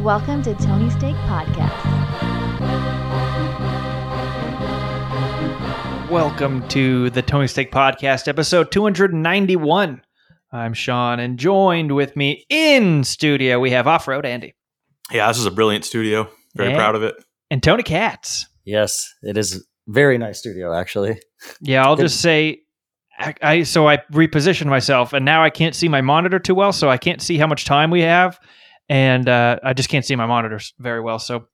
Welcome to Tony Steak Podcast. Welcome to the Tony Steak Podcast, episode 291. I'm Sean, and joined with me in studio, we have Off Road Andy Yeah, this is a brilliant studio. Very Yeah. proud of it. and Tony Katz. Yes, it is very nice studio actually. Yeah, I'll Good. just say, I, I so I repositioned myself, and now I can't see my monitor too well, so I can't see how much time we have, and uh, I just can't see my monitors very well. So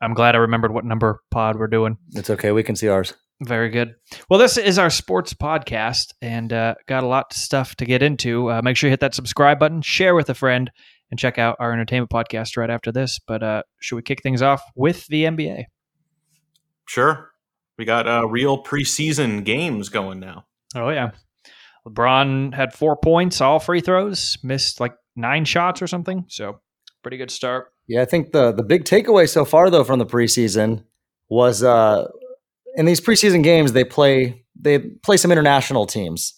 I'm glad I remembered what number pod we're doing. It's okay, we can see ours. Very good. Well, this is our sports podcast, and uh, got a lot of stuff to get into. Uh, make sure you hit that subscribe button, share with a friend, and check out our entertainment podcast right after this. But uh, should we kick things off with the NBA? Sure. We got uh, real preseason games going now. Oh yeah, LeBron had four points, all free throws, missed like nine shots or something. So pretty good start. Yeah, I think the the big takeaway so far though from the preseason was uh in these preseason games they play they play some international teams.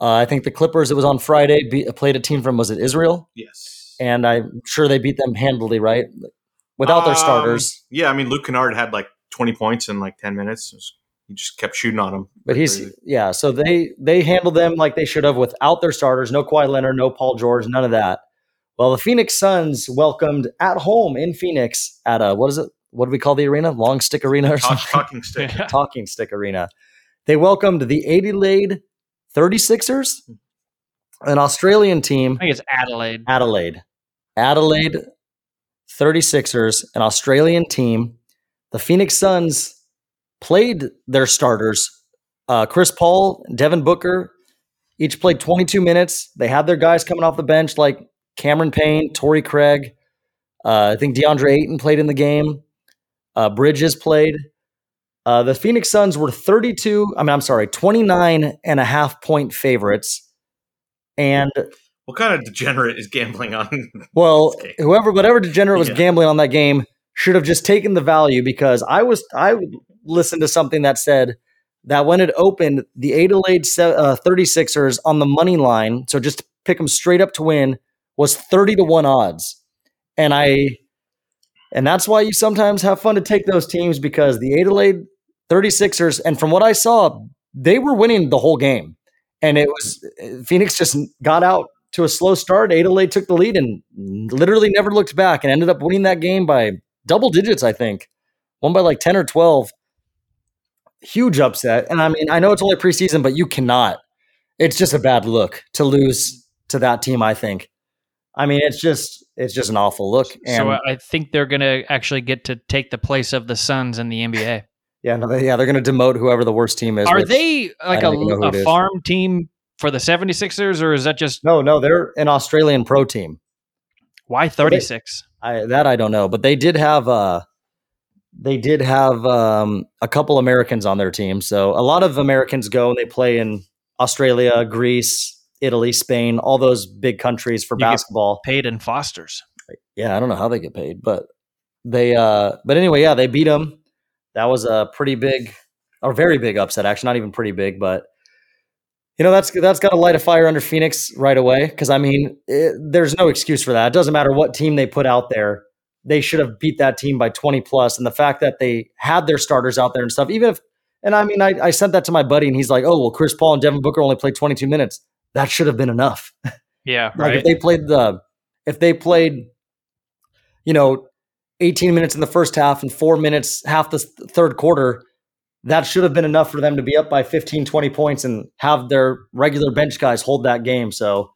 Uh, I think the Clippers it was on Friday beat, played a team from was it Israel Yes. and I'm sure they beat them handily, right? Without their Um, starters. Yeah, I mean, Luke Kennard had like 20 points in like 10 minutes. It was- he just kept shooting on him. But he's Crazy. yeah, so they they handled them like they should have without their starters, no Kawhi Leonard, no Paul George, none of that. Well, the Phoenix Suns welcomed at home in Phoenix at a what is it? What do we call the arena? Long Stick Arena or Talk- something? talking stick. Talking Stick Arena. They welcomed the Adelaide 36ers, an Australian team, I think it's Adelaide. Adelaide. Adelaide 36ers, an Australian team. The Phoenix Suns played their starters. Uh, Chris Paul, Devin Booker, each played 22 minutes. They had their guys coming off the bench like Cameron Payne, Torrey Craig. Uh, I think DeAndre Ayton played in the game. Uh, Bridges played. Uh, the Phoenix Suns were 32, I mean, I'm sorry, 29 and a half point favorites. And What kind of degenerate is gambling on? well, whoever, whatever degenerate was Yeah. gambling on that game should have just taken the value because I was, I listened to something that said that when it opened, the Adelaide uh, 36ers on the money line, so just pick them straight up to win, was 30 to 1 odds. And I, and that's why you sometimes have fun to take those teams because the Adelaide 36ers, and from what I saw, they were winning the whole game. And it was, Phoenix just got out to a slow start. Adelaide took the lead and literally never looked back and ended up winning that game by double digits, I think. Won by like 10 or 12. Huge upset. And I mean, I know it's only preseason, but you cannot. It's just a bad look to lose to that team, I think. I mean, it's just it's just an awful look. And so I think they're going to actually get to take the place of the Suns in the NBA. yeah, no, they, yeah, they're going to demote whoever the worst team is. Are they like a, don't even know who a farm team for the 76ers, or is that just No, no, they're an Australian pro team. why 36? I that I don't know, but they did have uh they did have um a couple Americans on their team. So a lot of Americans go and they play in Australia, Greece, Italy, Spain, all those big countries for You basketball. Paid in Fosters. Yeah, I don't know how they get paid, but they uh but anyway, yeah, they beat them. That was a pretty big or very big upset actually, not even pretty big, but you know that's that's got to light a fire under Phoenix right away because I mean it, there's no excuse for that. It doesn't matter what team they put out there; they should have beat that team by 20 plus. And the fact that they had their starters out there and stuff, even if and I mean I, I sent that to my buddy and he's like, oh well, Chris Paul and Devin Booker only played 22 minutes. That should have been enough. Yeah, Like right. if they played the if they played, you know, 18 minutes in the first half and four minutes half the third quarter, that should have been enough for them to be up by 15, 20 points and have their regular bench guys hold that game. So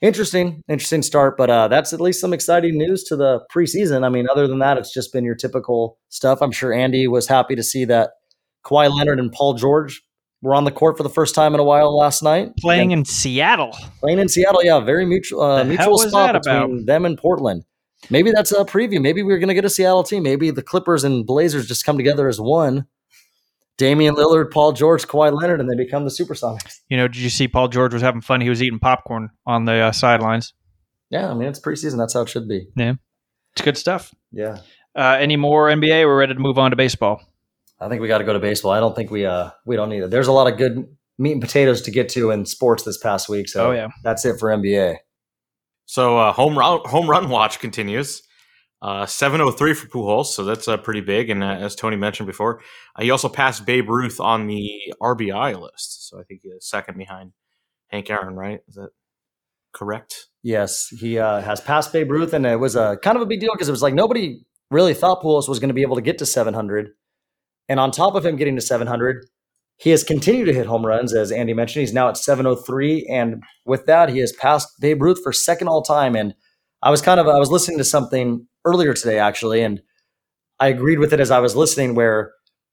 interesting, interesting start. But uh, that's at least some exciting news to the preseason. I mean, other than that, it's just been your typical stuff. I'm sure Andy was happy to see that Kawhi Leonard and Paul George were on the court for the first time in a while last night. Playing And- in Seattle. Playing in Seattle, yeah, very mutual uh, mutual spot that about? between them and Portland. Maybe that's a preview. Maybe we're going to get a Seattle team. Maybe the Clippers and Blazers just come together as one. Damian Lillard, Paul George, Kawhi Leonard, and they become the Supersonics. You know, did you see Paul George was having fun? He was eating popcorn on the uh, sidelines. Yeah, I mean it's preseason. That's how it should be. Yeah, it's good stuff. Yeah, Uh, any more NBA? We're ready to move on to baseball. I think we got to go to baseball. I don't think we uh we don't need it. There's a lot of good meat and potatoes to get to in sports this past week. So Oh, yeah. that's it for NBA. So uh, home run home run watch continues. Uh, 703 for Pujols, so that's uh, pretty big. And uh, as Tony mentioned before, uh, he also passed Babe Ruth on the RBI list. So I think he is second behind Hank Aaron, right? Is that correct? Yes, he uh, has passed Babe Ruth, and it was a kind of a big deal because it was like nobody really thought Pujols was going to be able to get to 700. And on top of him getting to 700, he has continued to hit home runs, as Andy mentioned. He's now at 703, and with that, he has passed Babe Ruth for second all time. And I was kind of I was listening to something earlier today actually, and I agreed with it as I was listening. Where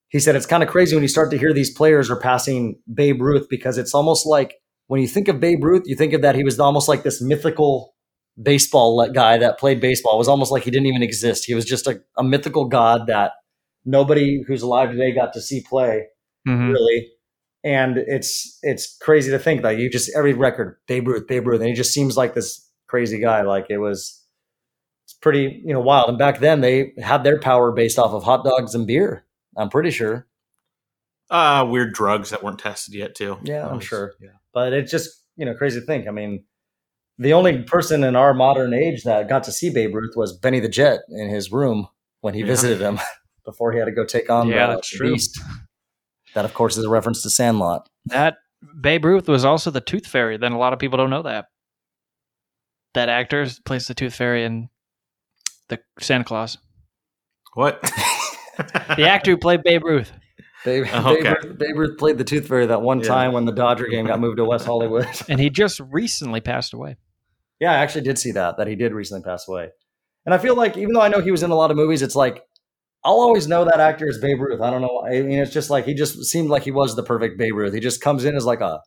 he said it's kind of crazy when you start to hear these players are passing Babe Ruth because it's almost like when you think of Babe Ruth, you think of that he was almost like this mythical baseball guy that played baseball. It was almost like he didn't even exist. He was just a, a mythical god that nobody who's alive today got to see play Mhm. really. And it's it's crazy to think that you just every record Babe Ruth, Babe Ruth, and he just seems like this crazy guy. Like it was, it's pretty you know wild. And back then they had their power based off of hot dogs and beer. I'm pretty sure, Uh, weird drugs that weren't tested yet, too. Yeah, That I'm was- sure. Yeah. but it's just you know crazy to think. I mean, the only person in our modern age that got to see Babe Ruth was Benny the Jet in his room when he Yeah. visited him before he had to go take on Yeah, the, that's the beast. That of course is a reference to Sandlot. That Babe Ruth was also the Tooth Fairy. Then a lot of people don't know that. That actor plays the Tooth Fairy in the Santa Claus. What? The actor who played Babe Ruth. Babe, Oh, okay. Babe, Ruth, Babe Ruth played the Tooth Fairy that one Yeah. time when the Dodger game got moved to West Hollywood. And he just recently passed away. yeah, I actually did see that, that he did recently pass away. And I feel like, even though I know he was in a lot of movies, it's like, I'll always know that actor is Babe Ruth. I don't know. why. I mean, it's just like, he just seemed like he was the perfect Babe Ruth. He just comes in as like a,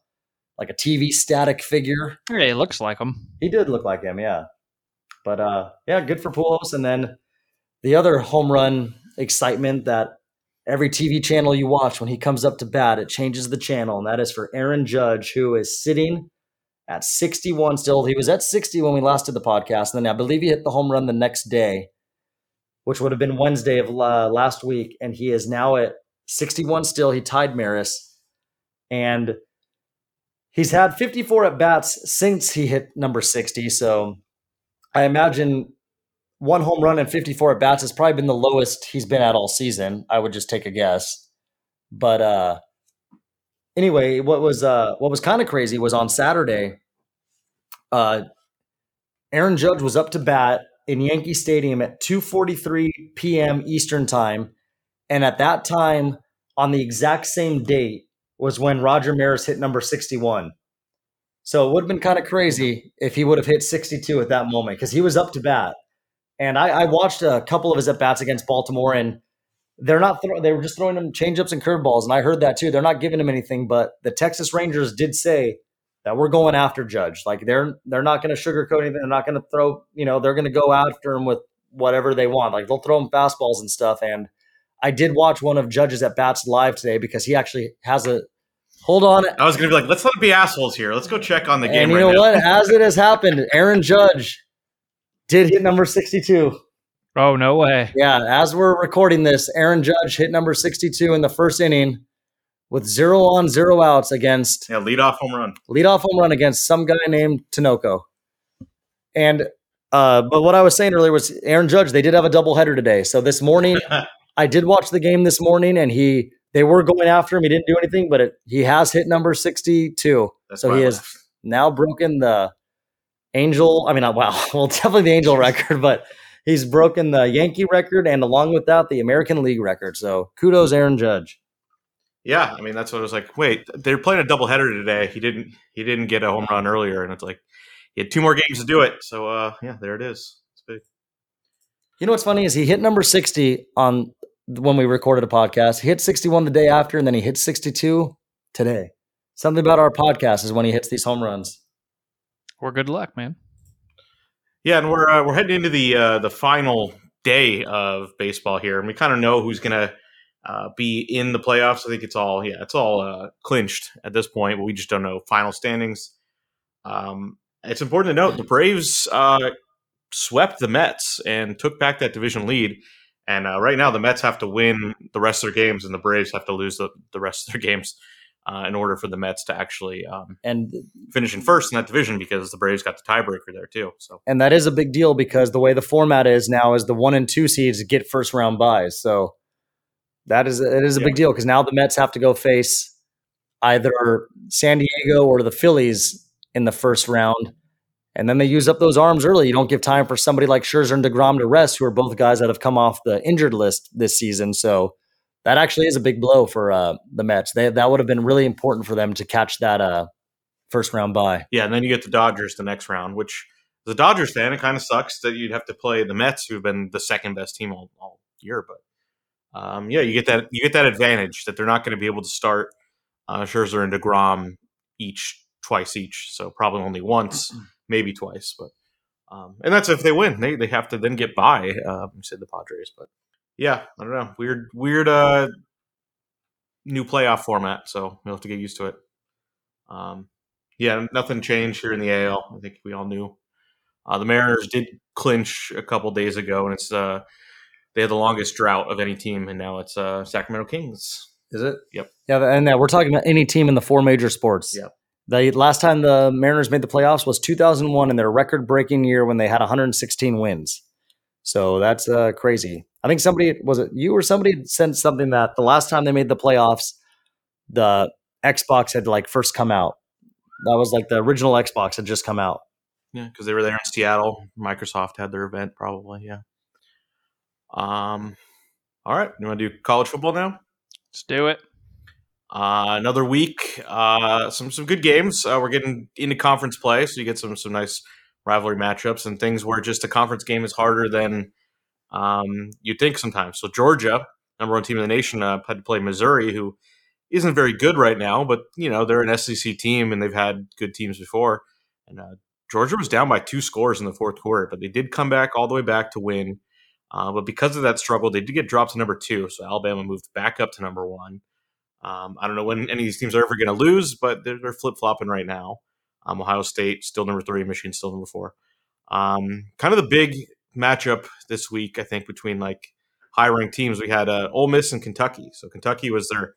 like a TV static figure. Yeah, he looks like him. He did look like him, yeah. But uh, yeah, good for Pujols. And then the other home run excitement that every TV channel you watch when he comes up to bat, it changes the channel, and that is for Aaron Judge, who is sitting at 61 still. He was at 60 when we last did the podcast, and then I believe he hit the home run the next day, which would have been Wednesday of uh, last week, and he is now at 61 still. He tied Maris, and he's had 54 at bats since he hit number 60. So I imagine one home run and 54 at bats has probably been the lowest he's been at all season. I would just take a guess. But uh anyway, what was uh what was kind of crazy was on Saturday, uh Aaron Judge was up to bat in Yankee Stadium at 2:43 p.m. Eastern Time, and at that time on the exact same date was when Roger Maris hit number 61. So it would have been kind of crazy if he would have hit 62 at that moment because he was up to bat. And I, I watched a couple of his at bats against Baltimore, and they're not throw, they were just throwing him changeups and curveballs, and I heard that too. They're not giving him anything, but the Texas Rangers did say that we're going after Judge. Like they're they're not going to sugarcoat anything. They're not going to throw you know they're going to go after him with whatever they want. Like they'll throw him fastballs and stuff. And I did watch one of Judge's at bats live today because he actually has a hold on. I was going to be like, let's not be assholes here. Let's go check on the game And you right know now. what? As it has happened, Aaron Judge did hit number 62. Oh, no way. Yeah, as we're recording this, Aaron Judge hit number 62 in the first inning with zero on, zero outs against Yeah, lead off home run. leadoff home run against some guy named Tinoco. And uh, but what I was saying earlier was Aaron Judge. They did have a doubleheader today. So this morning, I did watch the game this morning, and he they were going after him. He didn't do anything, but it, he has hit number 62. That's So he has now broken the Angel. I mean, wow. Well, definitely the Angel record, but he's broken the Yankee record, and along with that, the American League record. So kudos, Aaron Judge. Yeah, I mean that's what I was like. Wait, they're playing a doubleheader today. He didn't. He didn't get a home run earlier, and it's like he had two more games to do it. So uh, yeah, there it is. It's big. You know what's funny is he hit number 60 on when we recorded a podcast. He hit 61 the day after, and then he hit 62 today. Something about our podcast is when he hits these home runs. We're good luck, man. Yeah, and we're uh, we're heading into the uh, the final day of baseball here, and we kind of know who's gonna uh, be in the playoffs. I think it's all yeah, it's all uh, clinched at this point, but we just don't know final standings. Um, it's important to note the Braves uh, swept the Mets and took back that division lead. And uh, right now, the Mets have to win the rest of their games, and the Braves have to lose the, the rest of their games. uh, in order for the Mets to actually um, And finish in first in that division because the Braves got the tiebreaker there too. So and that is a big deal because the way the format is now is the one and two seeds get first round buys. So that is it is a big deal because now the Mets have to go face either San Diego or the Phillies in the first round. And then they use up those arms early. You don't give time for somebody like Scherzer and DeGrom to rest, who are both guys that have come off the injured list this season. So that actually is a big blow for uh, the Mets. They, that would have been really important for them to catch that uh, first round bye. yeah, and then you get the Dodgers the next round, which the Dodgers fan, it kind of sucks that you'd have to play the Mets, who've been the second best team all, all year. But um, yeah, you get that you get that advantage that they're not going to be able to start uh, Scherzer and Degrom each twice each, so probably only once, maybe twice. But um, and that's if they win. They they have to then get by. You said the Padres, but yeah, I don't know. Weird weird uh, new playoff format, so we'll have to get used to it. Um, yeah, nothing changed here in the AL. I think we all knew. Uh, the Mariners did clinch a couple days ago, and it's uh, they had the longest drought of any team, and now it's uh, Sacramento Kings. Is it? Yep. Yeah, and uh, we're talking about any team in the four major sports. Yep. The last time the Mariners made the playoffs was 2001 in their record-breaking year when they had 116 wins. So that's uh, crazy. I think somebody was it you or somebody sent something that the last time they made the playoffs, the Xbox had like first come out. That was like the original Xbox had just come out. Yeah, because they were there in Seattle. Microsoft had their event, probably. Yeah. Um. All right, you want to do college football now? Let's do it. Uh, another week, uh, some some good games. Uh, we're getting into conference play, so you get some some nice rivalry matchups and things where just a conference game is harder than um, you'd think sometimes. So Georgia, number one team in the nation, uh, had to play Missouri, who isn't very good right now, but you know they're an SEC team and they've had good teams before. And uh, Georgia was down by two scores in the fourth quarter, but they did come back all the way back to win. Uh, but because of that struggle, they did get dropped to number two. So Alabama moved back up to number one. Um, I don't know when any of these teams are ever going to lose, but they're, they're flip flopping right now. Um, Ohio State still number three, Michigan still number four. Um, kind of the big matchup this week, I think, between like high ranked teams. We had uh, Ole Miss and Kentucky. So Kentucky was their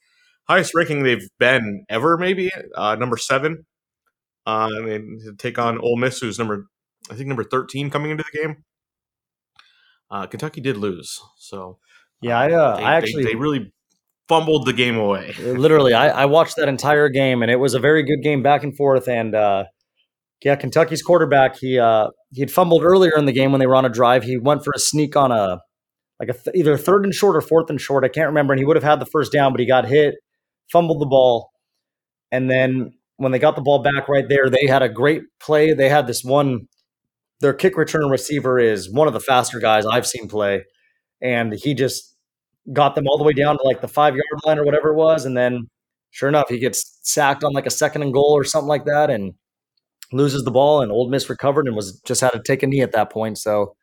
highest ranking they've been ever, maybe uh, number seven. Uh, mean, to take on Ole Miss, who's number I think number thirteen coming into the game. Uh, Kentucky did lose, so Yeah, I uh, they, I they- actually they, really fumbled the game away. literally I, I watched that entire game and it was a very good game back and forth and uh yeah kentucky's quarterback he uh he had fumbled earlier in the game when they were on a drive he went for a sneak on a like a th- either third and short or fourth and short i can't remember and he would have had the first down but he got hit fumbled the ball and then when they got the ball back right there they had a great play they had this one their kick return receiver is one of the faster guys i've seen play and he just got them all the way down to like the five yard line or whatever it was. And then sure enough, he gets sacked on like a second and goal or something like that and loses the ball. And Ole Miss recovered and was just had to take a knee at that point. So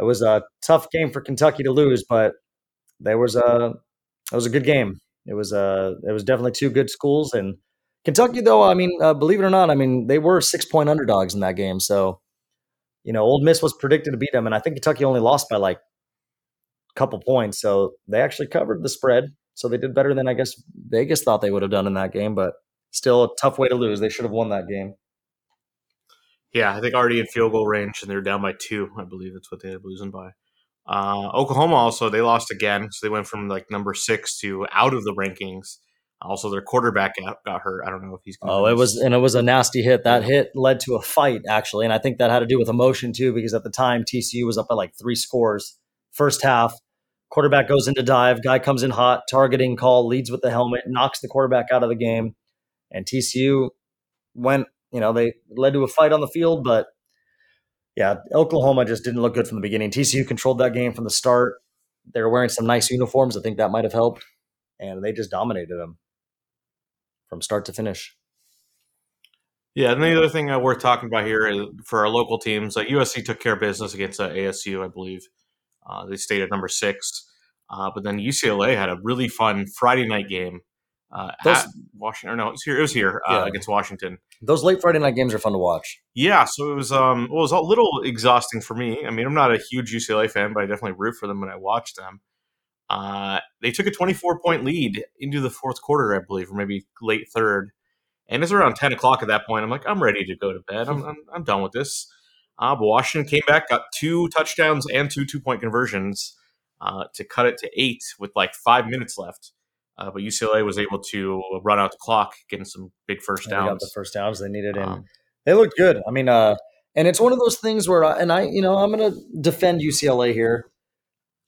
it was a tough game for Kentucky to lose, but there was a it was a good game. It was a it was definitely two good schools and Kentucky though. I mean, uh, believe it or not, I mean they were six point underdogs in that game. So you know, Ole Miss was predicted to beat them, and I think Kentucky only lost by like couple points. So they actually covered the spread. So they did better than I guess Vegas thought they would have done in that game, but still a tough way to lose. They should have won that game. Yeah, I think already in field goal range, and they're down by two. I believe that's what they ended up losing by. Uh, Oklahoma also they lost again, so they went from like number six to out of the rankings. Also, their quarterback got, got hurt. I don't know if he's. Gonna Oh, it was and it was a nasty hit. That hit led to a fight actually, and I think that had to do with emotion too, because at the time TCU was up by like three scores. First half, quarterback goes into dive, guy comes in hot, targeting call, leads with the helmet, knocks the quarterback out of the game, and TCU went. You know, they led to a fight on the field, but yeah, Oklahoma just didn't look good from the beginning. TCU controlled that game from the start. They were wearing some nice uniforms. I think that might have helped, and they just dominated them from start to finish. Yeah, and the other thing uh, worth talking about here for our local teams, uh, USC took care of business against uh, ASU, I believe. Uh, they stayed at number six, uh, but then UCLA had a really fun Friday night game uh, Those- at Washington. No, it was here. It was here uh, Yeah. against Washington. Those late Friday night games are fun to watch. Yeah, so it was um well, it was a little exhausting for me. I mean, I'm not a huge UCLA fan, but I definitely root for them when I watch them. Uh, they took a 24 point lead into the fourth quarter, I believe, or maybe late third. And it's around 10 o'clock at that point. I'm like, I'm ready to go to bed. I'm, I'm, I'm done with this. Uh, but Washington came back, got two touchdowns and two two point conversions uh, to cut it to eight with like five minutes left. Uh, but UCLA was able to run out the clock, getting some big first And they got downs. the first downs they needed, and Um, they looked good. I mean, uh, and it's one of those things where, I, and I, you know, I'm going to defend UCLA here.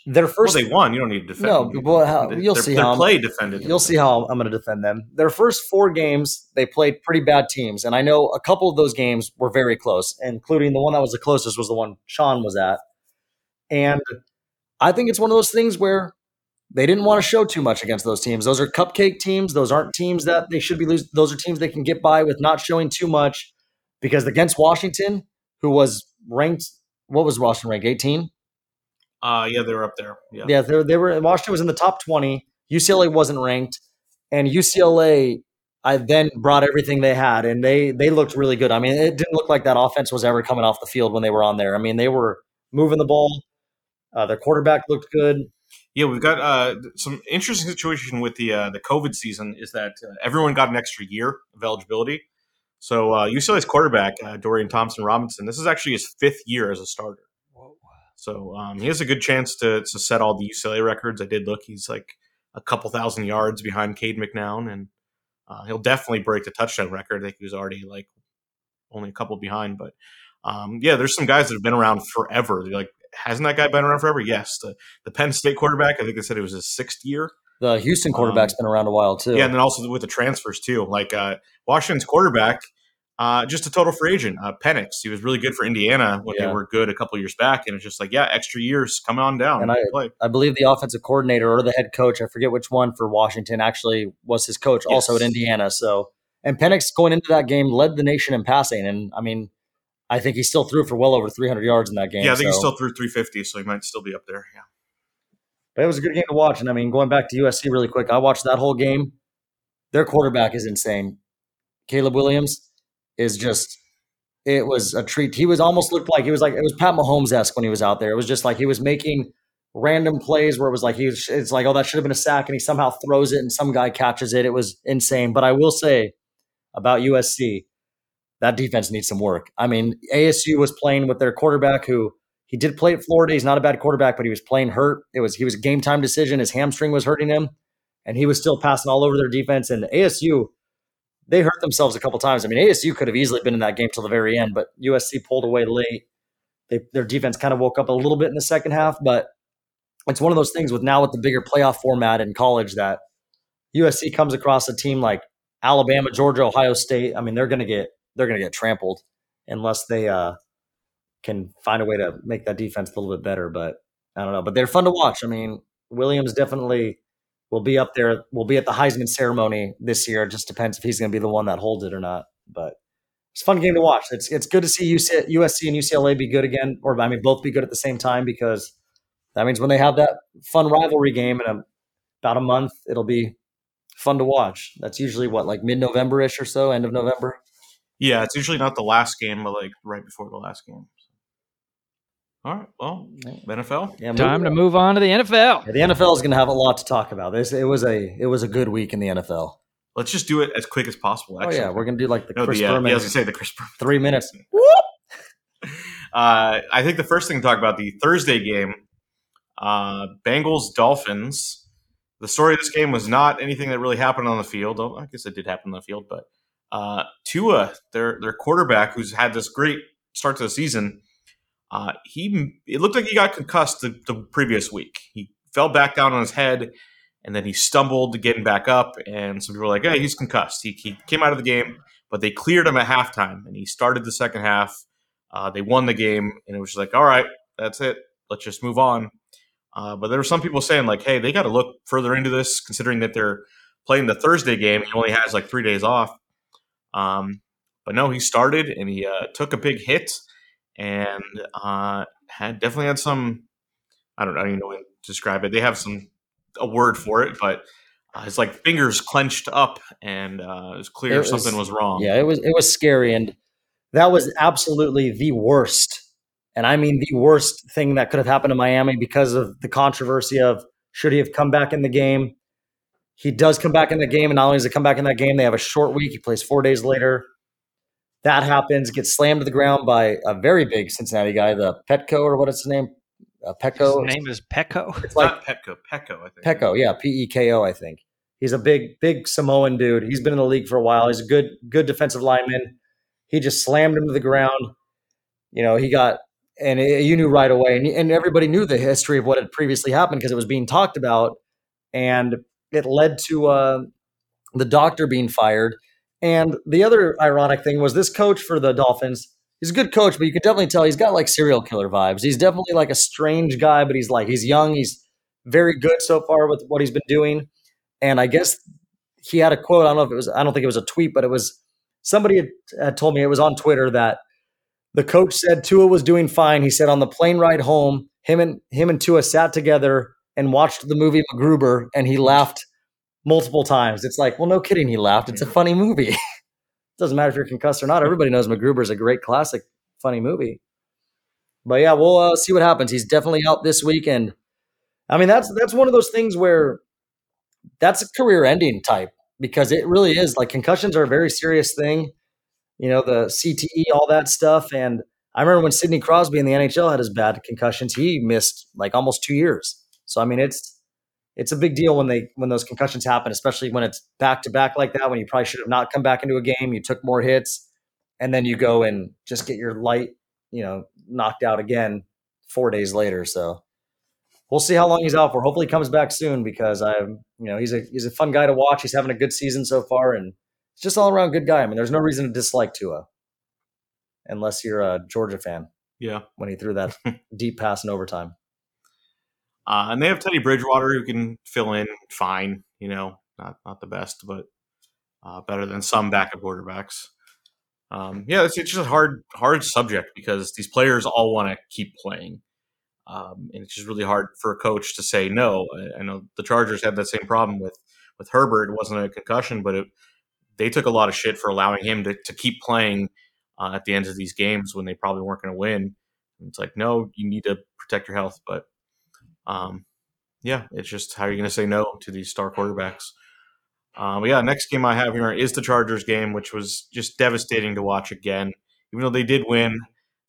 Their well, first, they won. You don't need to defend. No, them. well, how- you'll their- see their how I'm- play defended. you'll see how I'm going to defend them. Their first four games, they played pretty bad teams, and I know a couple of those games were very close, including the one that was the closest was the one Sean was at. And I think it's one of those things where they didn't want to show too much against those teams. Those are cupcake teams. Those aren't teams that they should be losing. Those are teams they can get by with not showing too much. Because against Washington, who was ranked, what was Washington ranked? 18? Uh, yeah, they were up there. Yeah. Yeah, they, they were. Washington was in the top twenty. UCLA wasn't ranked, and UCLA. I then brought everything they had, and they they looked really good. I mean, it didn't look like that offense was ever coming off the field when they were on there. I mean, they were moving the ball. Uh, their quarterback looked good. Yeah, we've got uh, some interesting situation with the uh, the COVID season is that uh, everyone got an extra year of eligibility. So uh, UCLA's quarterback uh, Dorian Thompson Robinson, this is actually his fifth year as a starter. So um, he has a good chance to to set all the UCLA records. I did look; he's like a couple thousand yards behind Cade McNown, and uh, he'll definitely break the touchdown record. I think he was already like only a couple behind, but um, yeah, there's some guys that have been around forever. They're like, hasn't that guy been around forever? Yes, the the Penn State quarterback. I think they said it was his sixth year. The Houston quarterback's been around a while too. Um, Yeah, and then also with the transfers too. Like uh, Washington's quarterback, uh, just a total free agent. Uh, Penix, he was really good for Indiana when Yeah. they were good a couple years back, and it's just like, yeah, extra years, come on down And I- play. I believe the offensive coordinator or the head coach, I forget which one for Washington, actually was his coach also at Indiana. So, and Penix going into that game led the nation in passing, and I mean, I think he still threw for well over 300 yards in that game. Yeah, I think he still threw 350, so he might still be up there. Yeah. But it was a good game to watch. And I mean, going back to USC really quick, I watched that whole game. Their quarterback is insane. Caleb Williams is just, it was a treat. He was almost looked like he was like, it was Pat Mahomes esque when he was out there. It was just like he was making random plays where it was like, he was, it's like, oh, that should have been a sack. And he somehow throws it and some guy catches it. It was insane. But I will say about USC, that defense needs some work. I mean, ASU was playing with their quarterback who, he did play at Florida. He's not a bad quarterback, but he was playing hurt. It was he was a game time decision. His hamstring was hurting him, and he was still passing all over their defense. And ASU, they hurt themselves a couple times. I mean, ASU could have easily been in that game till the very end, but USC pulled away late. They, their defense kind of woke up a little bit in the second half, but it's one of those things with now with the bigger playoff format in college that USC comes across a team like Alabama, Georgia, Ohio State. I mean, they're gonna get they're gonna get trampled unless they uh can find a way to make that defense a little bit better. But I don't know. But they're fun to watch. I mean, Williams definitely will be up there. We'll be at the Heisman ceremony this year. It just depends if he's going to be the one that holds it or not. But it's a fun game to watch. It's it's good to see UC, USC and UCLA be good again, or I mean, both be good at the same time because that means when they have that fun rivalry game in a, about a month, it'll be fun to watch. That's usually what like mid November ish or so, end of November. Yeah, it's usually not the last game, but like right before the last game. All right, well, NFL. Yeah, Time to on. move on to the NFL. Yeah, the NFL is going to have a lot to talk about. This it was a it was a good week in the NFL. Let's just do it as quick as possible. Oh Actually. yeah, we're going to do like the no, Chris the, uh, Berman yeah, I was gonna say the Chris Berman. three minutes. Uh, I think the first thing to talk about the Thursday game, uh, Bengals Dolphins. The story of this game was not anything that really happened on the field. Oh, I guess it did happen on the field, but uh, Tua, their their quarterback, who's had this great start to the season, uh, he it looked like he got concussed the, the previous week. He fell back down on his head, and then he stumbled getting back up. And some people were like, "Hey, he's concussed." He, he came out of the game, but they cleared him at halftime, and he started the second half. Uh, they won the game, and it was just like, all right, that's it. Let's just move on. Uh, but there were some people saying like, hey, they got to look further into this, considering that they're playing the Thursday game. He only has like three days off. Um, but no, he started and he uh, took a big hit, and uh, had definitely had some. I don't, I don't even know how to describe it. They have some a word for it, but uh, his like fingers clenched up, and uh, it was clear It was- something was wrong. Yeah, it was it was scary, and that was absolutely the worst, and I mean the worst thing that could have happened to Miami because of the controversy of Should he have come back in the game? He does come back in the game, and not only does he come back in that game, they have a short week. He plays four days later. That happens, gets slammed to the ground by a very big Cincinnati guy, the Petco or what is his name? Uh, Petco. His name is Pecco. It's not Petco, Pecco, I think. Pecco, yeah, P E K O, I think. He's a big, big Samoan dude. He's been in the league for a while. He's a good, good defensive lineman. He just slammed him to the ground. You know, he got, and it, you knew right away, and, and everybody knew the history of what had previously happened because it was being talked about, and it led to uh, the doctor being fired. And the other ironic thing was this coach for the Dolphins. He's a good coach, but you could definitely tell he's got like serial killer vibes. He's definitely like a strange guy, but he's like he's young. He's very good so far with what he's been doing. And I guess he had a quote. I don't know if it was. I don't think it was a tweet, but it was somebody had, had told me it was on Twitter that the coach said Tua was doing fine. He said on the plane ride home, him and him and Tua sat together and watched the movie MacGruber, and he laughed multiple times. It's like, well, no kidding, he laughed. It's a funny movie. Doesn't matter if you're concussed or not. Everybody knows MacGruber is a great classic, funny movie. But yeah, we'll uh, see what happens. He's definitely out this week, and I mean that's that's one of those things where that's a career ending type because it really is like concussions are a very serious thing. You know, the CTE, all that stuff. And I remember when Sidney Crosby in the NHL had his bad concussions, he missed like almost two years. So I mean it's it's a big deal when they when those concussions happen, especially when it's back to back like that, when you probably should have not come back into a game, you took more hits, and then you go and just get your light, you know, knocked out again four days later. So we'll see how long he's out for. Hopefully, he comes back soon because I'm, you know, he's a he's a fun guy to watch. He's having a good season so far, and it's just all around good guy. I mean, there's no reason to dislike Tua, unless you're a Georgia fan. Yeah, when he threw that deep pass in overtime. Uh, and they have Teddy Bridgewater who can fill in fine. You know, not not the best, but uh, better than some backup quarterbacks. Um, yeah, it's, it's just a hard hard subject because these players all want to keep playing. Um, and it's just really hard for a coach to say no. I, I, know the Chargers had that same problem with with Herbert. It wasn't a concussion, but it, they took a lot of shit for allowing him to, to keep playing uh, at the end of these games when they probably weren't going to win. And it's like, no, you need to protect your health. But um, yeah, it's just how you're going to say no to these star quarterbacks. Um, yeah, next game I have here is the Chargers game, which was just devastating to watch again. Even though they did win,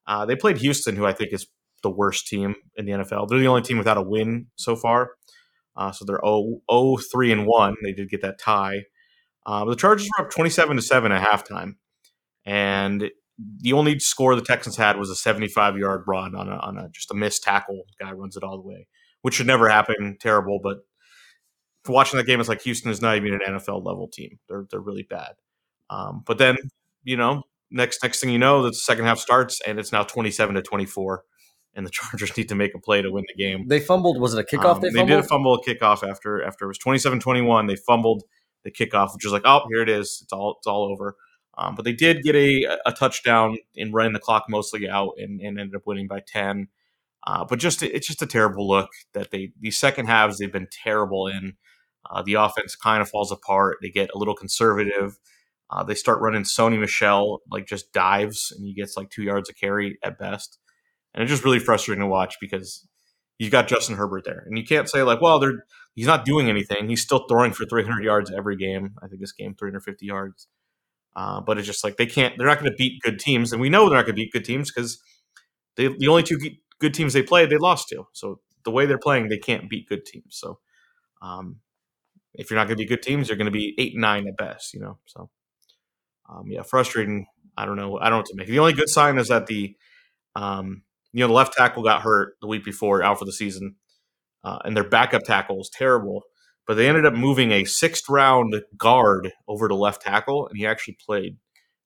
uh, they played Houston, who I think is the worst team in the NFL. They're the only team without a win so far. Uh, so they're 0, 0 3 and 1. They did get that tie. Uh, but the Chargers were up 27 to 7 at halftime. And the only score the Texans had was a 75 yard run on, a, on a, just a missed tackle. Guy runs it all the way, which should never happen. Terrible. But watching that game, it's like Houston is not even an NFL level team. They're, they're really bad. Um, but then, you know, next next thing you know, the second half starts and it's now 27 to 24 and the Chargers need to make a play to win the game. They fumbled. Was it a kickoff? Um, they, they did a fumble a kickoff after after it was 27-21. They fumbled the kickoff, which was like, oh, here it is. It's all it's all over. Um, but they did get a, a touchdown in running the clock mostly out and, and ended up winning by 10. Uh, but just it's just a terrible look that they these second halves they've been terrible in. Uh, the offense kind of falls apart. They get a little conservative. Uh, they start running Sony Michel like just dives, and he gets like two yards of carry at best and it's just really frustrating to watch because you've got Justin Herbert there, and you can't say like, well, they're he's not doing anything. He's still throwing for 300 yards every game. I think this game 350 yards. Uh, but it's just like they can't. They're not going to beat good teams, and we know they're not going to beat good teams because they the only two good teams they played they lost to. So the way they're playing, they can't beat good teams. So um, if you're not going to be good teams, you're going to be eight nine at best. You know, so um, yeah, frustrating. I don't know. I don't know what to make. The only good sign is that the um, you know, the left tackle got hurt the week before, out for the season, uh, and their backup tackle was terrible. But they ended up moving a sixth round guard over to left tackle, and he actually played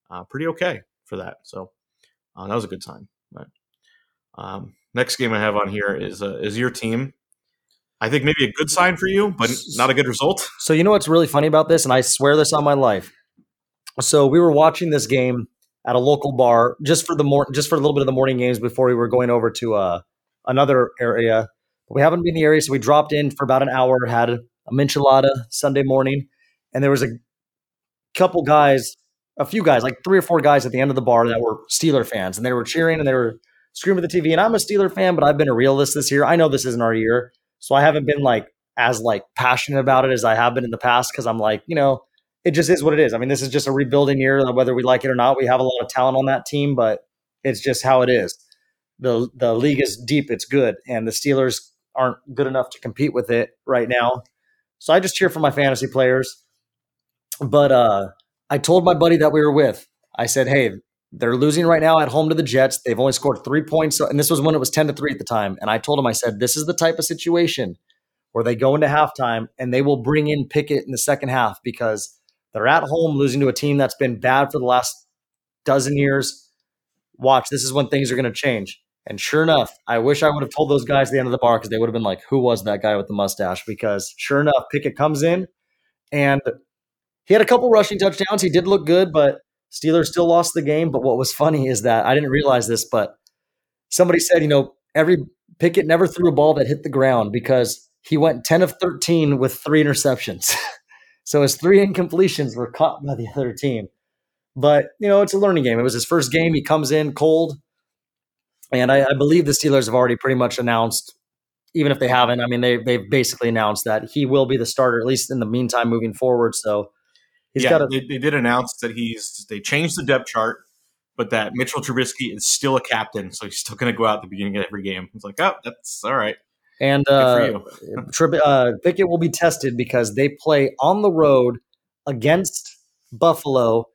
uh, pretty okay for that. So uh, that was a good sign. But um, next game I have on here is uh, is your team. I think maybe a good sign for you, but not a good result. So you know what's really funny about this, and I swear this on my life. So we were watching this game at a local bar just for the more just for a little bit of the morning games before we were going over to uh, another area. We haven't been in the area, so we dropped in for about an hour, had a michelada Sunday morning, and there was a couple guys, a few guys, like three or four guys at the end of the bar that were Steeler fans, and they were cheering and they were screaming at the TV. And I'm a Steeler fan, but I've been a realist this year. I know this isn't our year, so I haven't been like as like passionate about it as I have been in the past because I'm like, you know, it just is what it is. I mean, this is just a rebuilding year, whether we like it or not. We have a lot of talent on that team, but it's just how it is. the The league is deep; it's good, and the Steelers aren't good enough to compete with it right now. So I just cheer for my fantasy players. But uh, I told my buddy that we were with, I said, "Hey, they're losing right now at home to the Jets. They've only scored three points, and this was when it was ten to three at the time." And I told him, I said, "This is the type of situation." Where they go into halftime and they will bring in Pickett in the second half because they're at home losing to a team that's been bad for the last dozen years. Watch, this is when things are going to change. And sure enough, I wish I would have told those guys at the end of the bar because they would have been like, who was that guy with the mustache? Because sure enough, Pickett comes in and he had a couple rushing touchdowns. He did look good, but Steelers still lost the game. But what was funny is that I didn't realize this, but somebody said, you know, every Pickett never threw a ball that hit the ground because he went 10 of 13 with three interceptions. so his three incompletions were caught by the other team. But, you know, it's a learning game. It was his first game. He comes in cold. And I, I believe the Steelers have already pretty much announced, even if they haven't, I mean, they, they've basically announced that he will be the starter, at least in the meantime, moving forward. So he's yeah, got a, they, they did announce that he's they changed the depth chart, but that Mitchell Trubisky is still a captain, so he's still going to go out at the beginning of every game. It's like, oh, that's all right. And uh. Trib- uh, Pickett will be tested because they play on the road against Buffalo,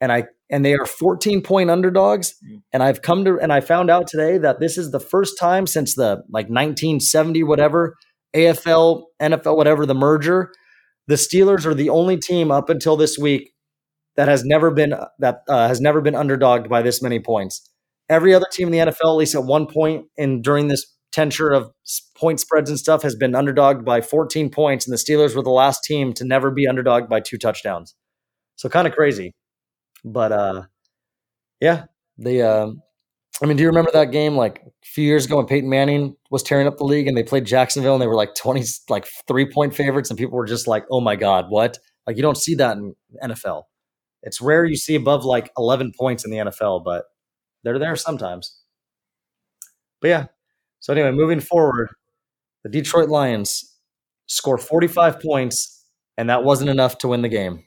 and I and they are 14 point underdogs. Mm. And I've come to and I found out today that this is the first time since the like 1970 whatever AFL NFL whatever the merger, the Steelers are the only team up until this week that has never been that uh, has never been underdogged by this many points. Every other team in the NFL, at least at one point in during this tenure of point spreads and stuff, has been underdogged by 14 points, and the Steelers were the last team to never be underdogged by two touchdowns. So kind of crazy, but uh, yeah, the. Uh, I mean, do you remember that game like a few years ago when Peyton Manning was tearing up the league and they played Jacksonville and they were like 20, like three point favorites and people were just like, oh my God, what? Like, you don't see that in NFL. It's rare you see above like 11 points in the NFL, but they're there sometimes. But yeah. So anyway, moving forward, the Detroit Lions score 45 points, and that wasn't enough to win the game.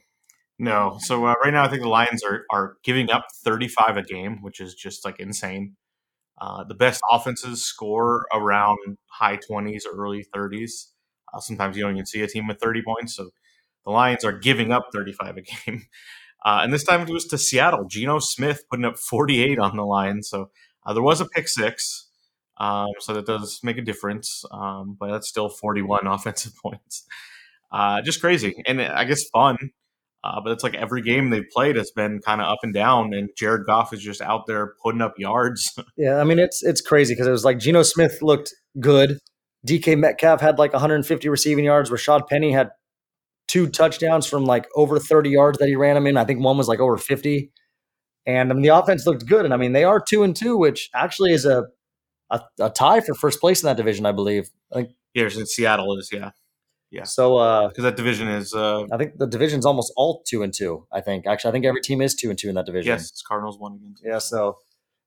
No. So uh, right now, I think the Lions are are giving up 35 a game, which is just like insane. Uh, the best offenses score around high 20s, early 30s. Uh, sometimes you don't even see a team with 30 points. So the Lions are giving up 35 a game. Uh, and this time it was to Seattle. Geno Smith putting up 48 on the line. So uh, there was a pick six. Um, so that does make a difference. Um, but that's still 41 offensive points. Uh, just crazy. And I guess fun. Uh, but it's like every game they've played has been kind of up and down, and Jared Goff is just out there putting up yards. Yeah, I mean it's it's crazy because it was like Geno Smith looked good. DK Metcalf had like 150 receiving yards. Rashad Penny had two touchdowns from like over 30 yards that he ran them in. I think one was like over 50. And I mean, the offense looked good. And I mean, they are two and two, which actually is a a, a tie for first place in that division, I believe. I think yeah, since Seattle is yeah, Yeah. so. Uh, because that division is uh, I think the division's almost all two and two. I think actually, I think every team is two and two in that division. yes, it's Cardinals one again. Yeah. So,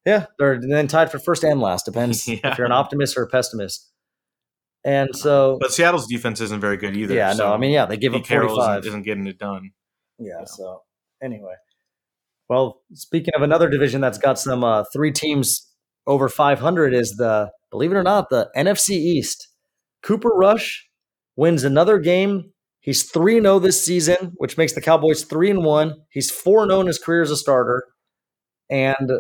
yeah, they're then tied for first and last. Depends Yeah. if you're an optimist or a pessimist. And so, But Seattle's defense isn't very good either. yeah, so no, I mean, yeah, they give up Carroll 45. isn't, isn't getting it done. Yeah. So anyway, well, speaking of another division that's got some uh, three teams over 500 is the believe it or not the NFC East. Cooper Rush wins another game. He's 3 0 this season, which makes the Cowboys 3 and 1. He's 4 0 in his career as a starter. And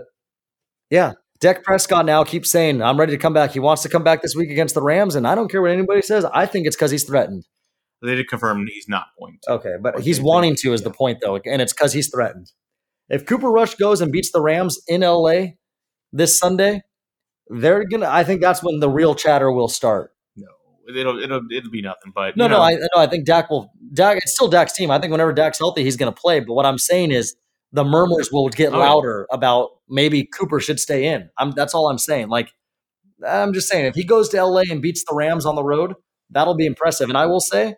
yeah, Dak Prescott now keeps saying, I'm ready to come back. He wants to come back this week against the Rams. And I don't care what anybody says. I think it's because he's threatened. They did confirm he's not going to. Okay, but he's wanting to is the point though, and it's because he's threatened. If Cooper Rush goes and beats the Rams in LA this Sunday, they're gonna. I think that's when the real chatter will start. It'll it'll it'll be nothing. But No, you no, I no, I think Dak will. Dak, it's still Dak's team. I think whenever Dak's healthy, he's gonna play. But what I'm saying is, the murmurs will get Oh, louder about maybe Cooper should stay in. I'm. That's all I'm saying. Like, I'm just saying, if he goes to LA and beats the Rams on the road, that'll be impressive. And I will say, will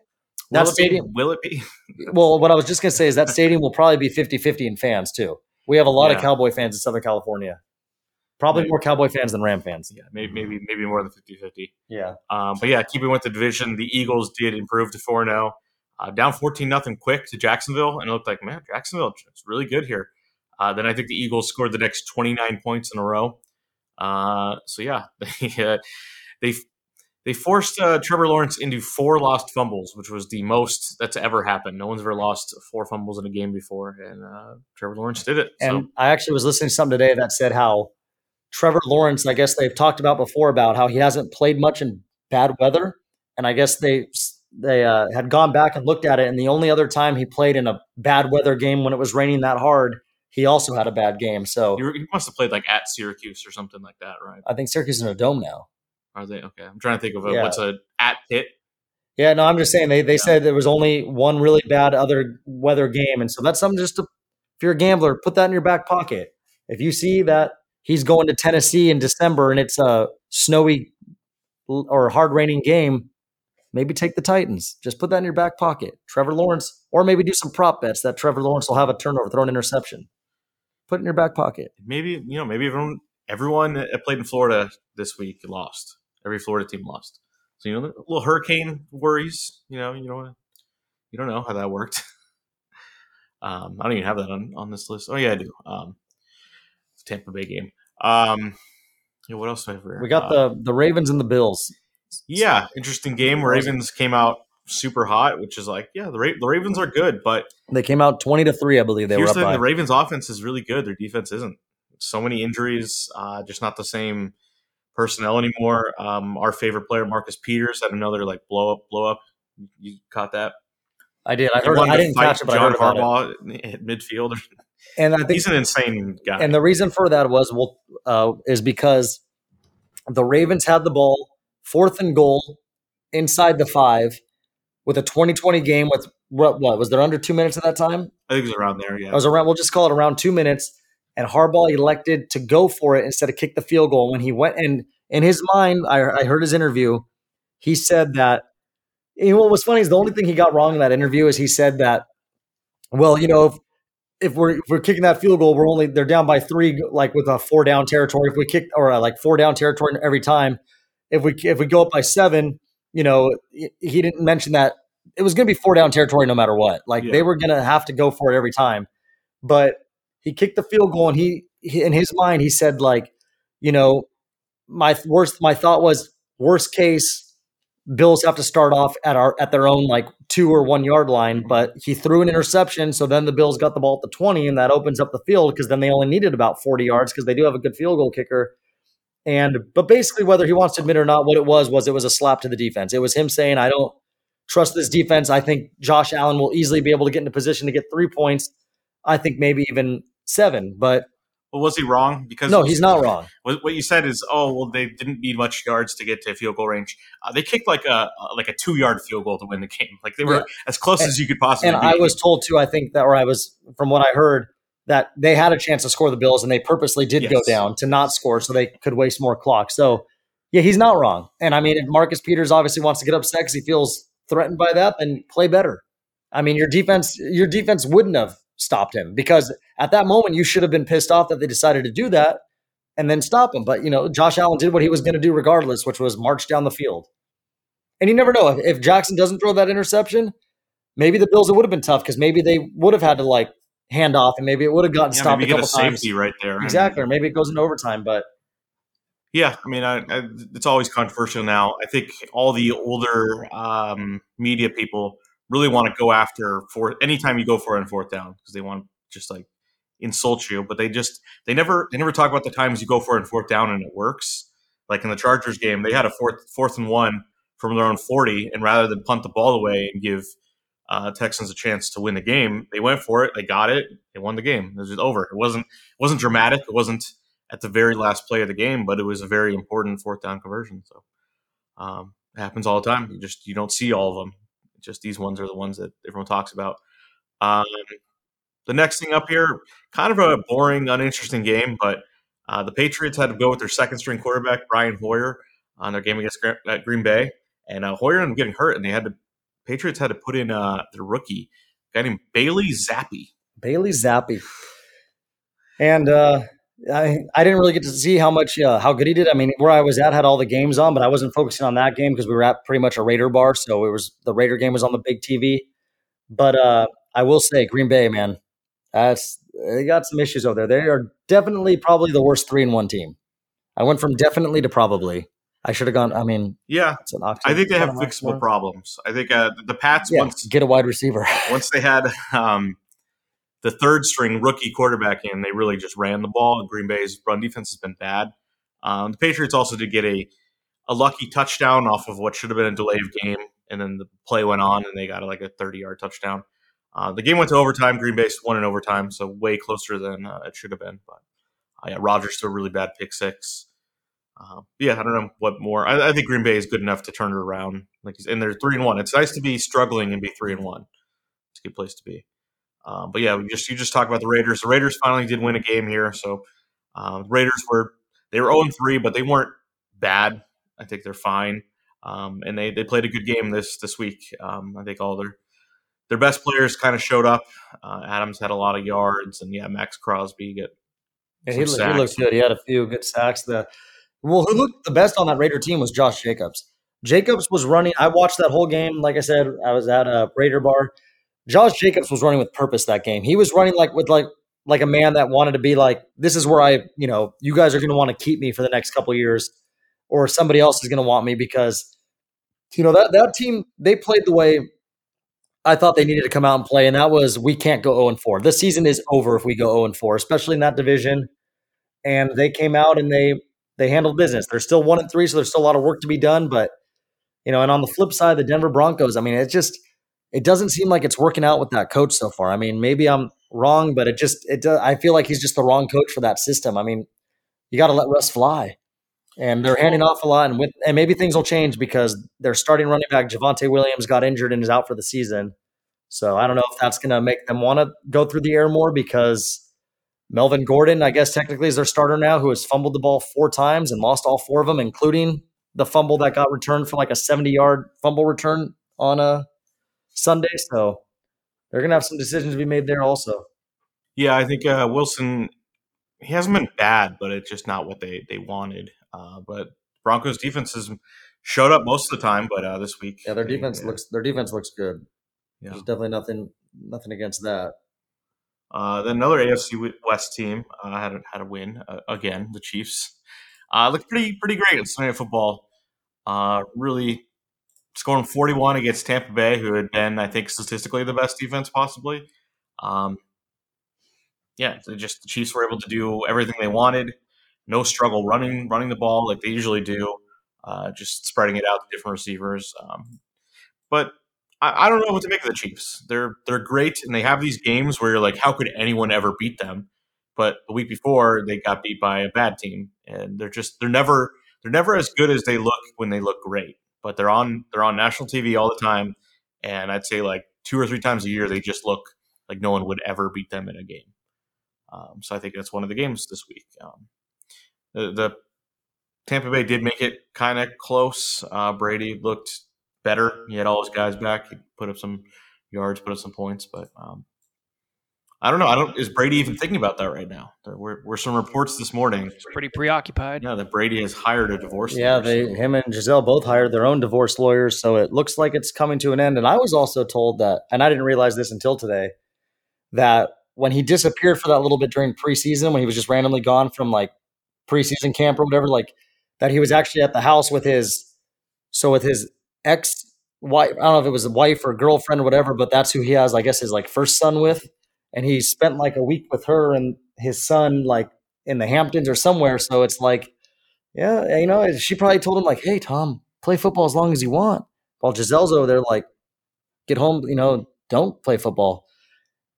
that it be? stadium. Will it be? Well, what I was just going to say is that stadium will probably be 50 50 in fans, too. We have a lot of Cowboy fans in Southern California. Probably Maybe. more Cowboy fans than Ram fans. Yeah, maybe maybe maybe more than 50-50. Yeah. Um, but yeah, keeping with the division, the Eagles did improve to 4 0, uh, down 14 nothing quick to Jacksonville. And it looked like, man, Jacksonville is really good here. Uh, then I think the Eagles scored the next 29 points in a row. Uh, so yeah, they, uh, they, they forced uh, Trevor Lawrence into four lost fumbles, which was the most that's ever happened. No one's ever lost four fumbles in a game before. And uh, Trevor Lawrence did it. And so I actually was listening to something today that said how Trevor Lawrence, I guess they've talked about before about how he hasn't played much in bad weather, and I guess they they uh, had gone back and looked at it, and the only other time he played in a bad weather game when it was raining that hard, he also had a bad game. So he, must have played like at Syracuse or something like that, right? I think Syracuse is in a dome now. Are they okay? I'm trying to think of a, Yeah. what's a at Pitt. Yeah, no, I'm just saying they they Yeah. said there was only one really bad other weather game, and so that's something just to if you're a gambler, put that in your back pocket. If you see that he's going to Tennessee in December and it's a snowy or hard raining game, maybe take the Titans. Just put that in your back pocket. Trevor Lawrence, or maybe do some prop bets that Trevor Lawrence will have a turnover, throw an interception. Put it in your back pocket. maybe you know maybe everyone everyone that played in Florida this week lost. Every Florida team lost. So you know, little hurricane worries. You know, you know, you don't know how that worked. um, I don't even have that on, on this list. Oh yeah, I do. Um, Tampa Bay game. Um, yeah, what else do I have here? We got Uh, the the Ravens and the Bills. yeah, interesting game. Ravens came out super hot, which is like, yeah, the Ra- the Ravens are good, but They came out twenty to three, I believe they were the up by. the Ravens' offense is really good. Their defense isn't. So many injuries, uh, just not the same personnel anymore. Um, our favorite player, Marcus Peters, had another like blow up, blow up. You caught that? I did. I He heard. I didn't catch it, but I John heard about it. Harbaugh at midfield. And I think He's an insane guy. And the reason for that was well, uh, is because the Ravens had the ball fourth and goal inside the five with a 2020 game with what, what was there under two minutes at that time? I think it was around there. Yeah, It was around. We'll just call it around two minutes. And Harbaugh elected to go for it instead of kick the field goal. When he went and in his mind, I, I heard his interview. He said that. You know what was funny is the only thing he got wrong in that interview is he said that. Well, you know, if, we're if we're kicking that field goal, we're only they're down by three, like with a four down territory. If we kick or uh, like four down territory every time, if we if we go up by seven, you know, he he didn't mention that it was going to be four down territory no matter what. Like Yeah. they were going to have to go for it every time. But he kicked the field goal, and he, he in his mind he said like, you know, my worst my thought was worst case. Bills have to start off at our at their own like two or one yard line, but he threw an interception, so then the Bills got the ball at the twenty, and that opens up the field because then they only needed about forty yards because they do have a good field goal kicker. And but basically, whether he wants to admit or not, what it was was it was a slap to the defense. It was him saying, "I don't trust this defense. I think Josh Allen will easily be able to get into position to get three points. I think maybe even seven. But Well, was he wrong? Because no, he's not wrong. What what you said is, oh well, they didn't need much yards to get to field goal range. Uh, they kicked like a like a two yard field goal to win the game. Like they were Yeah. as close And- as you could possibly. And be. I was told too. I think that, or I was from what I heard that they had a chance to score the Bills, and they purposely did go down to not score so they could waste more clock. So yeah, he's not wrong. And I mean, if Marcus Peters obviously wants to get upset because he feels threatened by that, then play better. I mean, your defense, your defense wouldn't have stopped him because at that moment you should have been pissed off that they decided to do that and then stop him. But you know, Josh Allen did what he was going to do regardless, which was march down the field. And you never know if, if Jackson doesn't throw that interception, maybe the Bills it would have been tough because maybe they would have had to like hand off and maybe it would have gotten yeah, stopped maybe a get a times. safety right there. Exactly, or maybe it goes into overtime. But Yeah, I mean, I, I, it's always controversial now. I think all the older um, media people really want to go after for anytime you go for it on fourth down because they want to just like insult you, but they just they never they never talk about the times you go for it on fourth down and it works. Like in the Chargers game, they had a fourth fourth and one from their own forty, and rather than punt the ball away and give uh, Texans a chance to win the game, they went for it. They got it. They won the game. It was just over. It wasn't it wasn't dramatic. It wasn't at the very last play of the game, but it was a very important fourth down conversion. So um, it happens all the time. You just you don't see all of them. Just these ones are the ones that everyone talks about. Um, the next thing up here, kind of a boring, uninteresting game, but uh, the Patriots had to go with their second string quarterback Brian Hoyer on their game against Green Bay, and uh, Hoyer ended up getting hurt, and they had to Patriots had to put in uh, their rookie guy named Bailey Zappe. Bailey Zappe. And uh, I, I didn't really get to see how much uh, how good he did. I mean, where I was at had all the games on, but I wasn't focusing on that game because we were at pretty much a Raider bar, so it was the Raider game was on the big TV. But uh, I will say, Green Bay, man, that's they got some issues over there. They are definitely probably the worst three and one team. I went from definitely to probably. I should have gone. I mean, Yeah, it's an octave. I think they have What am I fixable problems. I think uh, the Pats Yeah, once get a wide receiver. once they had um, the third string rookie quarterback in, they really just ran the ball. Green Bay's run defense has been bad. Um, the Patriots also did get a a lucky touchdown off of what should have been a delay of game, and then the play went on, and they got like a thirty yard touchdown. Uh, the game went to overtime. Green Bay won in overtime, so way closer than uh, it should have been. But uh, yeah, Rodgers threw a really bad pick six. Uh, yeah, I don't know what more. I, I think Green Bay is good enough to turn it around. Like, and they're three and one. It's nice to be struggling and be three and one. It's a good place to be. Um, but yeah, we just you just talk about the Raiders. The Raiders finally did win a game here. So um, Raiders were they were zero and three, but they weren't bad. I think they're fine. Um, and they, they played a good game this this week. Um, I think all their their best players kind of showed up. Uh, Adams had a lot of yards, and yeah, Maxx Crosby get Yeah, he, looked, he looked good. He had a few good sacks. The well, who looked the best on that Raider team was Josh Jacobs. Jacobs was running. I watched that whole game. Like I said, I was at a Raider bar. Josh Jacobs was running with purpose that game. He was running like with like like a man that wanted to be like, this is where I, you know, you guys are going to want to keep me for the next couple years, or somebody else is going to want me because, you know, that that team they played the way I thought they needed to come out and play, and that was we can't go 0 and 4. This season is over if we go 0 and 4, especially in that division. And they came out and they they handled business. They're still one and three, so there's still a lot of work to be done. But you know, and on the flip side, the Denver Broncos, I mean, it just it doesn't seem like it's working out with that coach so far. I mean, maybe I'm wrong, but it just it does, I feel like he's just the wrong coach for that system. I mean, you got to let Russ fly. And they're handing off a lot, and with and maybe things will change because their starting running back Javonte Williams got injured and is out for the season. So I don't know if that's going to make them want to go through the air more because Melvin Gordon, I guess technically is their starter now, who has fumbled the ball four times and lost all four of them, including the fumble that got returned for like a 70 yard fumble return on a Sunday. So they're going to have some decisions to be made there also. Yeah, I think uh, Wilson he hasn't been bad, but it's just not what they they wanted. Uh, but Broncos defense has showed up most of the time, but uh, this week, Yeah, their they- defense looks their defense looks good. Yeah. There's definitely nothing nothing against that. Uh, then another AFC West team uh, had a, had a win uh, again. The Chiefs uh, looked pretty pretty great at Sunday Night Football. Uh, really scoring 41 against Tampa Bay, who had been, I think, statistically the best defense possibly. Um, yeah, they just the Chiefs were able to do everything they wanted. No struggle running running the ball like they usually do. Uh, just spreading it out to different receivers. Um, but I, I don't know what to make of the Chiefs. They're they're great, and they have these games where you're like, how could anyone ever beat them? But the week before, they got beat by a bad team, and they're just they're never they're never as good as they look when they look great. But they're on they're on national TV all the time, and I'd say like two or three times a year they just look like no one would ever beat them in a game. Um, so I think that's one of the games this week. Um, the, the Tampa Bay did make it kind of close. Uh, Brady looked better. He had all his guys back. He put up some yards, put up some points, but um, I don't know. I don't. Is Brady even thinking about that right now? There were, were some reports this morning. He's pretty preoccupied. Yeah, that Brady has hired a divorce. Yeah, lawyer, they so- him and Gisele both hired their own divorce lawyers, so it looks like it's coming to an end. And I was also told that, and I didn't realize this until today, that when he disappeared for that little bit during preseason, when he was just randomly gone from like preseason camp or whatever, like that he was actually at the house with his so with his ex wife. I don't know if it was a wife or girlfriend or whatever, but that's who he has, I guess, his like first son with. And he spent like a week with her and his son, like in the Hamptons or somewhere. So it's like, yeah, you know, she probably told him like, "Hey, Tom, play football as long as you want." While Gisele's over there, like, get home, you know, don't play football.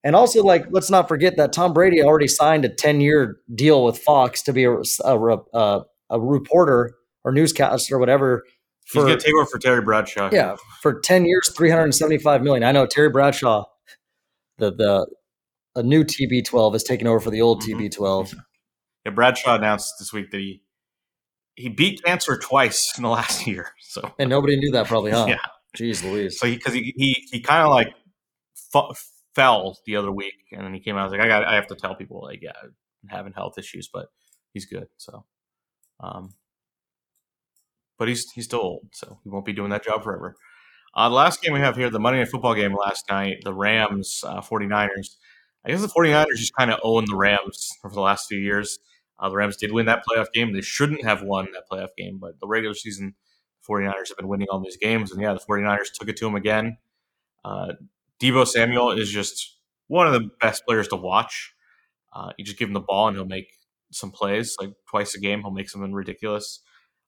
And also, like, let's not forget that Tom Brady already signed a ten-year deal with Fox to be a a, a, a reporter or newscaster or whatever. He's For, going to take over for Terry Bradshaw. yeah, for ten years, three hundred and seventy-five million. I know Terry Bradshaw, the the a new TB12 is taking over for the old Mhm. TB12. Yeah, Bradshaw announced this week that he he beat cancer twice in the last year. So And nobody knew that probably, huh? Yeah. Jeez Louise. so because he he, he, kind of like fu- fell the other week, and then he came out. I was like, I got I have to tell people like, yeah, and having health issues, but he's good. So, um, but he's he's still old, so he won't be doing that job forever. Uh, the last game we have here, the Monday Night Football game last night, the Rams uh, 49ers. I guess the 49ers just kind of own the Rams for the last few years. Uh, the Rams did win that playoff game. They shouldn't have won that playoff game, but the regular season 49ers have been winning all these games. And yeah, the 49ers took it to them again. Uh, Deebo Samuel is just one of the best players to watch. Uh, you just give him the ball and he'll make some plays like twice a game. He'll make something ridiculous.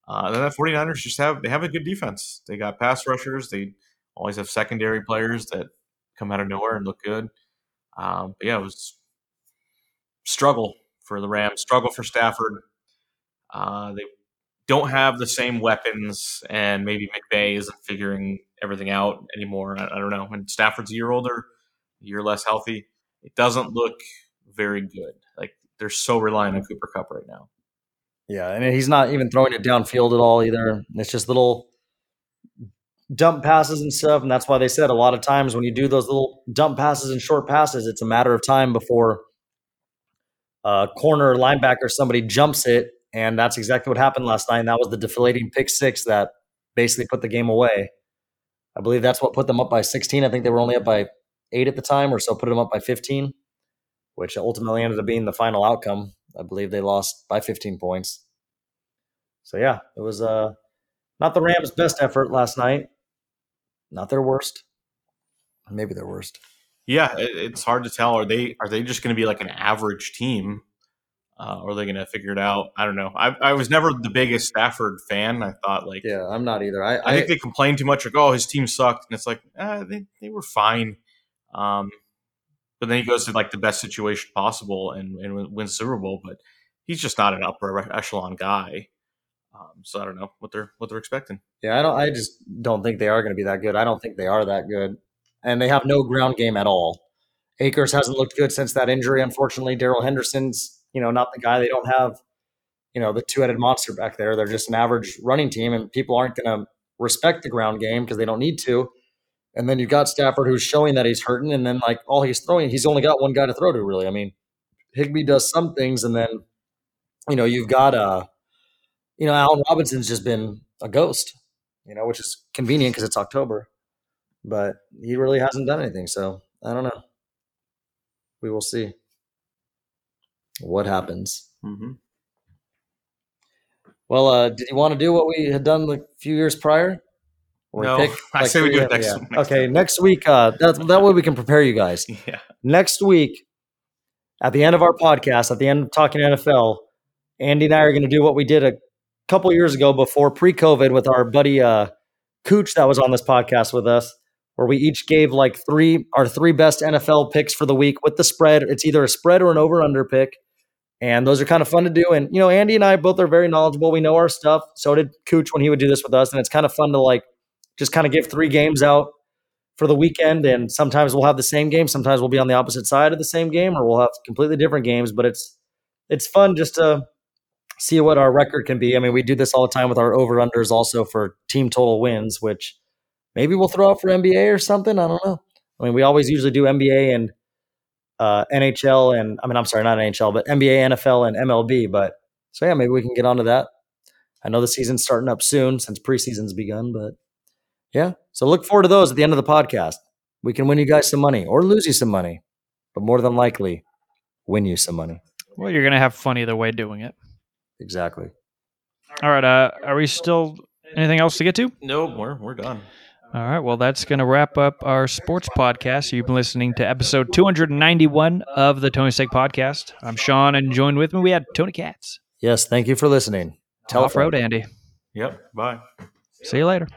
Uh, and then the 49ers just have they have a good defense. They got pass rushers. They always have secondary players that come out of nowhere and look good. Um, but yeah, it was struggle for the Rams, struggle for Stafford. Uh, they don't have the same weapons, and maybe McVay isn't figuring everything out anymore. I, I don't know. And Stafford's a year older, a year less healthy. It doesn't look very good. Like they're so reliant on Cooper Kupp right now. Yeah, and he's not even throwing it downfield at all either. It's just little dump passes and stuff, and that's why they said a lot of times when you do those little dump passes and short passes, it's a matter of time before a corner linebacker somebody jumps it, and that's exactly what happened last night. And that was the deflating pick six that basically put the game away. I believe that's what put them up by 16. I think they were only up by eight at the time, or so put them up by 15, which ultimately ended up being the final outcome. I believe they lost by 15 points. So yeah, it was uh, not the Rams' best effort last night. Not their worst. Maybe their worst. Yeah, it's hard to tell. Are they are they just going to be like an average team, uh, or are they going to figure it out? I don't know. I, I was never the biggest Stafford fan. I thought like Yeah, I'm not either. I, I think they complain too much. Like, oh, his team sucked, and it's like eh, they they were fine. Um, but then he goes to like the best situation possible and, and wins Super Bowl. But he's just not an upper echelon guy. Um, so I don't know what they're what they're expecting. Yeah, I don't. I just don't think they are going to be that good. I don't think they are that good, and they have no ground game at all. Akers hasn't looked good since that injury. Unfortunately, Darrell Henderson's you know not the guy. They don't have you know the two headed monster back there. They're just an average running team, and people aren't going to respect the ground game because they don't need to. And then you've got Stafford who's showing that he's hurting, and then like all he's throwing, he's only got one guy to throw to. Really, I mean, Higbee does some things, and then you know you've got uh you know, Allen Robinson's just been a ghost, you know, which is convenient because it's October, but he really hasn't done anything. So I don't know. We will see what happens. Mm-hmm. Well, uh, did you want to do what we had done like a few years prior? Or no, I say we do it next, yeah. next okay, time. next week. Uh, that, that way we can prepare you guys. Yeah. Next week, at the end of our podcast, at the end of talking NFL, Andy and I are going to do what we did a couple years ago before pre-COVID with our buddy uh, Cooch that was on this podcast with us, where we each gave like three our three best NFL picks for the week with the spread. It's either a spread or an over/under pick, and those are kind of fun to do. And you know, Andy and I both are very knowledgeable. We know our stuff. So did Cooch when he would do this with us, and it's kind of fun to like just kind of give three games out for the weekend. And sometimes we'll have the same game, sometimes we'll be on the opposite side of the same game, or we'll have completely different games. But it's it's fun just to see what our record can be. I mean, we do this all the time with our over unders also for team total wins, which maybe we'll throw out for NBA or something. I don't know. I mean, we always usually do NBA and uh, NHL and I mean, I'm sorry, not NHL, but NBA, NFL, and MLB. But so yeah, maybe we can get onto that. I know the season's starting up soon since preseason's begun, but yeah. So look forward to those at the end of the podcast. We can win you guys some money or lose you some money, but more than likely, win you some money. Well, you're gonna have fun either way doing it. Exactly. All right. Uh, are we still anything else to get to? No, we're we're done. All right. Well, that's going to wrap up our sports podcast. You've been listening to episode 291 of the Tony Steak Podcast. I'm Sean, and joined with me we had Tony Katz. Yes. Thank you for listening. Tell Off road, Andy. Yep. Bye. See you later.